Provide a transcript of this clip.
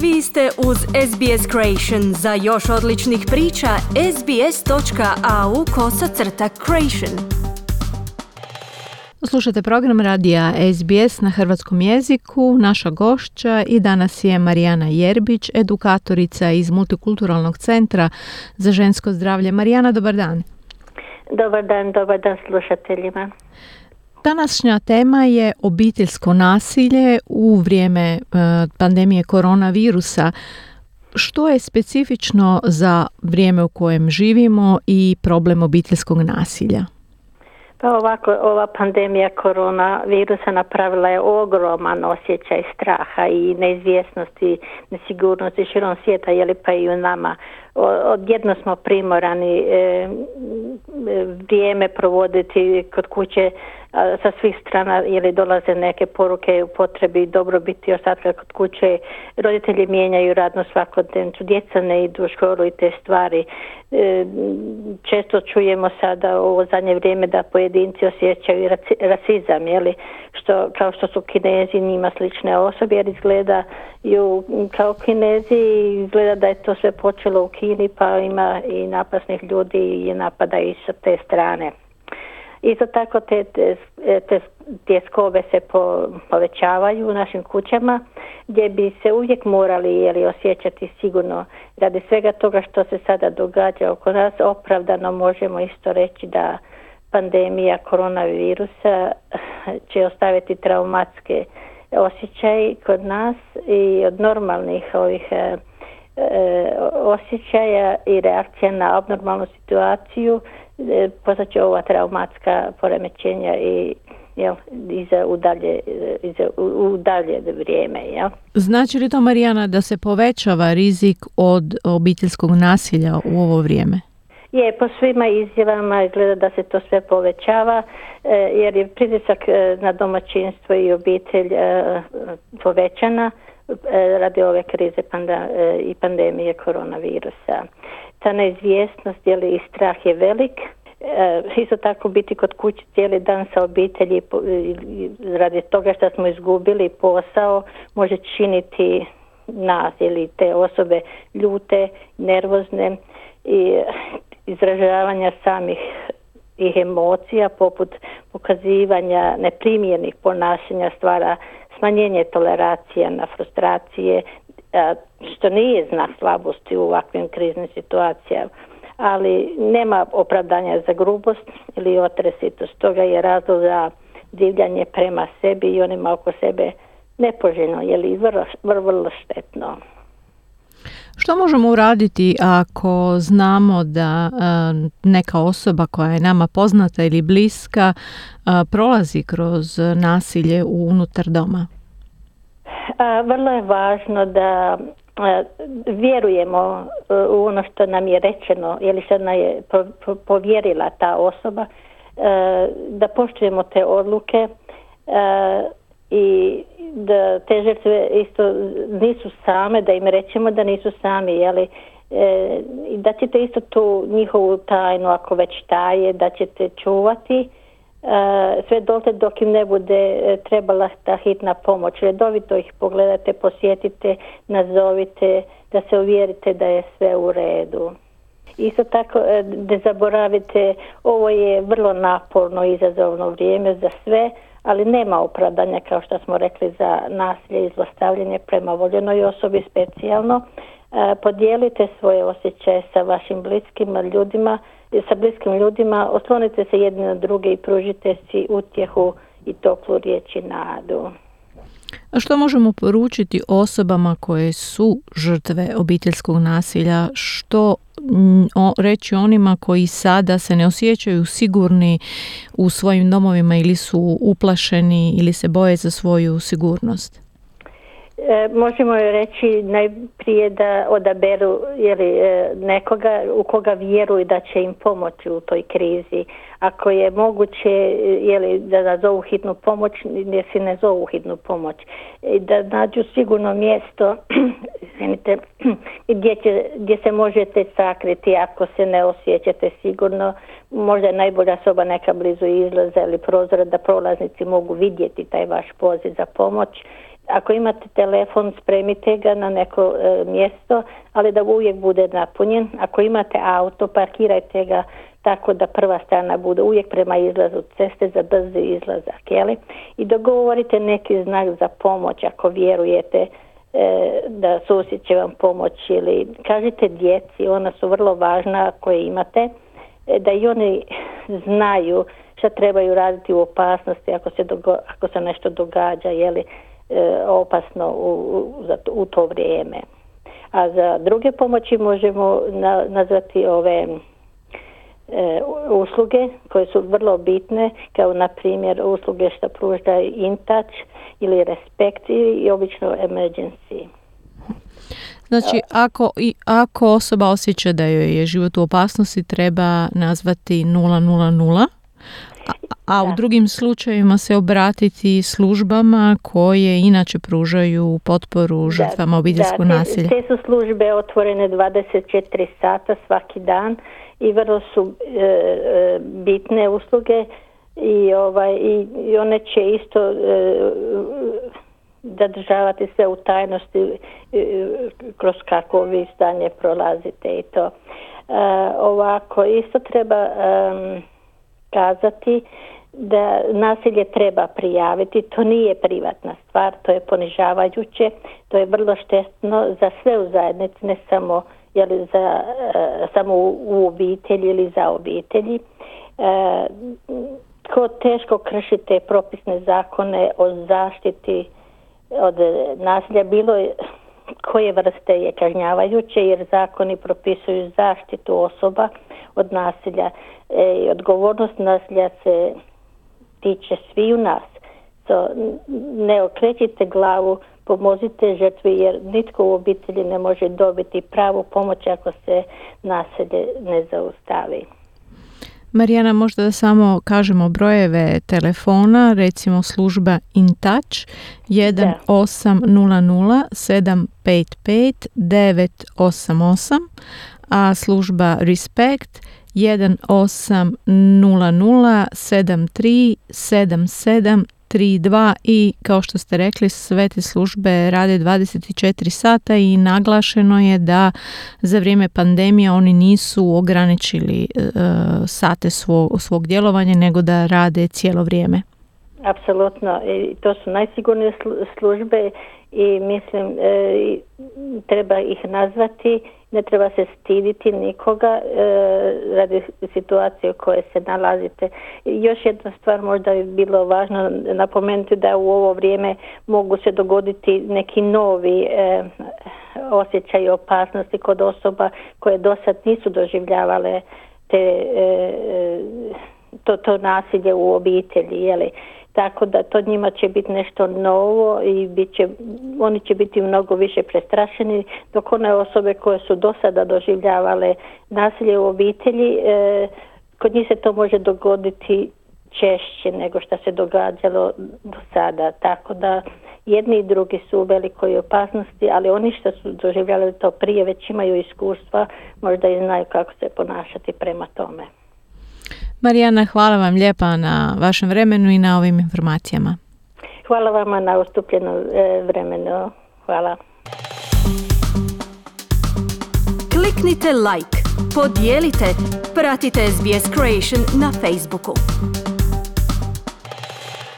Vi ste uz SBS Creation. Za još odličnih priča, sbs.au kosacrta creation. Slušate program radija SBS na hrvatskom jeziku. Naša gošća i danas je Marijana Jerbić, edukatorica iz Multikulturalnog centra za žensko zdravlje. Marijana, dobar dan. Dobar dan, dobar dan slušateljima. Današnja tema je obiteljsko nasilje u vrijeme e, pandemije koronavirusa. Što je specifično za vrijeme u kojem živimo i problem obiteljskog nasilja? Pa ovako, ova pandemija koronavirusa napravila je ogroman osjećaj straha i neizvjesnosti, nesigurnosti širom svijeta, je li pa i u nama. Odjedno smo primorani e, vrijeme provoditi kod kuće sa svih strana ili dolaze neke poruke u potrebi dobrobiti ostatka kod kuće. Roditelji mijenjaju radnu svakodnevnicu, djeca ne idu u školu i te stvari. E, često čujemo sada u zadnje vrijeme da pojedinci osjećaju rasizam, jeli, što, kao što su kinezi njima slične osobe, jer izgleda ju, kao kinezi izgleda da je to sve počelo u Kini pa ima i napasnih ljudi i napada i sa te strane. Isto tako te, te, te se po, povećavaju u našim kućama gdje bi se uvijek morali jeli, osjećati sigurno radi svega toga što se sada događa oko nas opravdano možemo isto reći da pandemija koronavirusa će ostaviti traumatske osjećaje kod nas i od normalnih ovih osjećaja i reakcija na abnormalnu situaciju E, će ova traumatska poremećenja i jel, i za udalje, i za udalje vrijeme. Jel. Znači li to, Marijana, da se povećava rizik od obiteljskog nasilja u ovo vrijeme? Je, po svima izjavama izgleda da se to sve povećava, e, jer je pritisak e, na domaćinstvo i obitelj povećana radi ove krize i pandemije koronavirusa ta neizvjesnost li i strah je velik. E, isto tako biti kod kuće cijeli dan sa obitelji radi toga što smo izgubili posao može činiti nas ili te osobe ljute, nervozne i izražavanja samih ih emocija poput pokazivanja neprimjernih ponašanja stvara smanjenje toleracije na frustracije, što nije znak slabosti u ovakvim kriznim situacijama, ali nema opravdanja za grubost ili otresitost. Toga je razlog za divljanje prema sebi i onima oko sebe nepoželjno, je li vrlo, vrlo štetno. Što možemo uraditi ako znamo da neka osoba koja je nama poznata ili bliska prolazi kroz nasilje unutar doma? vrlo je važno da vjerujemo e, u ono što nam je rečeno, ili se nam je povjerila ta osoba, e, da poštujemo te odluke e, i da te žrtve isto nisu same, da im rećemo da nisu sami, jeli, da ćete isto tu njihovu tajnu, ako već taje, da ćete čuvati sve dotle dok im ne bude e, trebala ta hitna pomoć. Redovito ih pogledate, posjetite, nazovite, da se uvjerite da je sve u redu. Isto tako e, ne zaboravite, ovo je vrlo naporno izazovno vrijeme za sve, ali nema opravdanja kao što smo rekli za nasilje i zlostavljanje prema voljenoj osobi specijalno. E, podijelite svoje osjećaje sa vašim bliskim ljudima sa bliskim ljudima, oslonite se jedni na druge i pružite si utjehu i toplu riječ i nadu. A što možemo poručiti osobama koje su žrtve obiteljskog nasilja? Što reći onima koji sada se ne osjećaju sigurni u svojim domovima ili su uplašeni ili se boje za svoju sigurnost? E, možemo reći najprije da odaberu jeli, e, nekoga u koga vjeruju da će im pomoći u toj krizi. Ako je moguće jeli, da nazovu hitnu pomoć, ne si ne zovu hitnu pomoć. I da nađu sigurno mjesto gdje, će, gdje se možete sakriti ako se ne osjećate sigurno. Možda je najbolja soba neka blizu izlaza ili prozora da prolaznici mogu vidjeti taj vaš poziv za pomoć ako imate telefon spremite ga na neko e, mjesto, ali da uvijek bude napunjen. Ako imate auto parkirajte ga tako da prva strana bude uvijek prema izlazu ceste za brzi izlazak, jeli? I dogovorite neki znak za pomoć ako vjerujete da susjed će vam pomoći ili kažite djeci, ona su vrlo važna koje imate, e, da i oni znaju šta trebaju raditi u opasnosti ako se, ako se nešto događa, jeli e, opasno u, u, u to vrijeme. A za druge pomoći možemo nazvati ove e, usluge koje su vrlo bitne, kao na primjer usluge što pruža InTouch ili Respect i obično Emergency. Znači, ako, i, ako osoba osjeća da joj je život u opasnosti, treba nazvati 000, a, u drugim slučajevima se obratiti službama koje inače pružaju potporu žrtvama obiteljskog nasilja. Te su službe otvorene 24 sata svaki dan i vrlo su e, e, bitne usluge i ovaj i, one će isto e, zadržavati sve u tajnosti e, kroz kako vi stanje prolazite i to. ovako isto treba kazati da nasilje treba prijaviti, to nije privatna stvar, to je ponižavajuće, to je vrlo štetno za sve u zajednici, ne samo jeli, za, e, samo u, obitelji ili za obitelji. E, ko teško krši te propisne zakone o zaštiti od nasilja, bilo je koje vrste je kažnjavajuće jer zakoni propisuju zaštitu osoba od nasilja e, i odgovornost nasilja se tiče svi u nas. So, ne okrećite glavu, pomozite žrtvi jer nitko u obitelji ne može dobiti pravu pomoć ako se nasilje ne zaustavi. Marijana, možda da samo kažemo brojeve telefona, recimo služba InTouch 1800 755 988, a služba Respect 1800 i kao što ste rekli sve te službe rade 24 sata i naglašeno je da za vrijeme pandemije oni nisu ograničili uh, sate svog, svog djelovanja nego da rade cijelo vrijeme. Apsolutno, i to su najsigurnije službe i mislim e, treba ih nazvati ne treba se stiditi nikoga e, radi situacije u kojoj se nalazite. Još jedna stvar možda bi bilo važno napomenuti da u ovo vrijeme mogu se dogoditi neki novi e, osjećaj opasnosti kod osoba koje do sad nisu doživljavale te, e, to, to nasilje u obitelji. Jeli tako da to njima će biti nešto novo i bit će, oni će biti mnogo više prestrašeni dok one osobe koje su do sada doživljavale nasilje u obitelji. E, kod njih se to može dogoditi češće nego što se događalo do sada. Tako da jedni i drugi su u velikoj opasnosti ali oni što su doživljavali to prije već imaju iskustva možda i znaju kako se ponašati prema tome Marijana, hvala vam lijepa na vašem vremenu i na ovim informacijama. Hvala vama na ustupljeno e, vremenu. Hvala. Kliknite like, podijelite, pratite SBS Creation na Facebooku.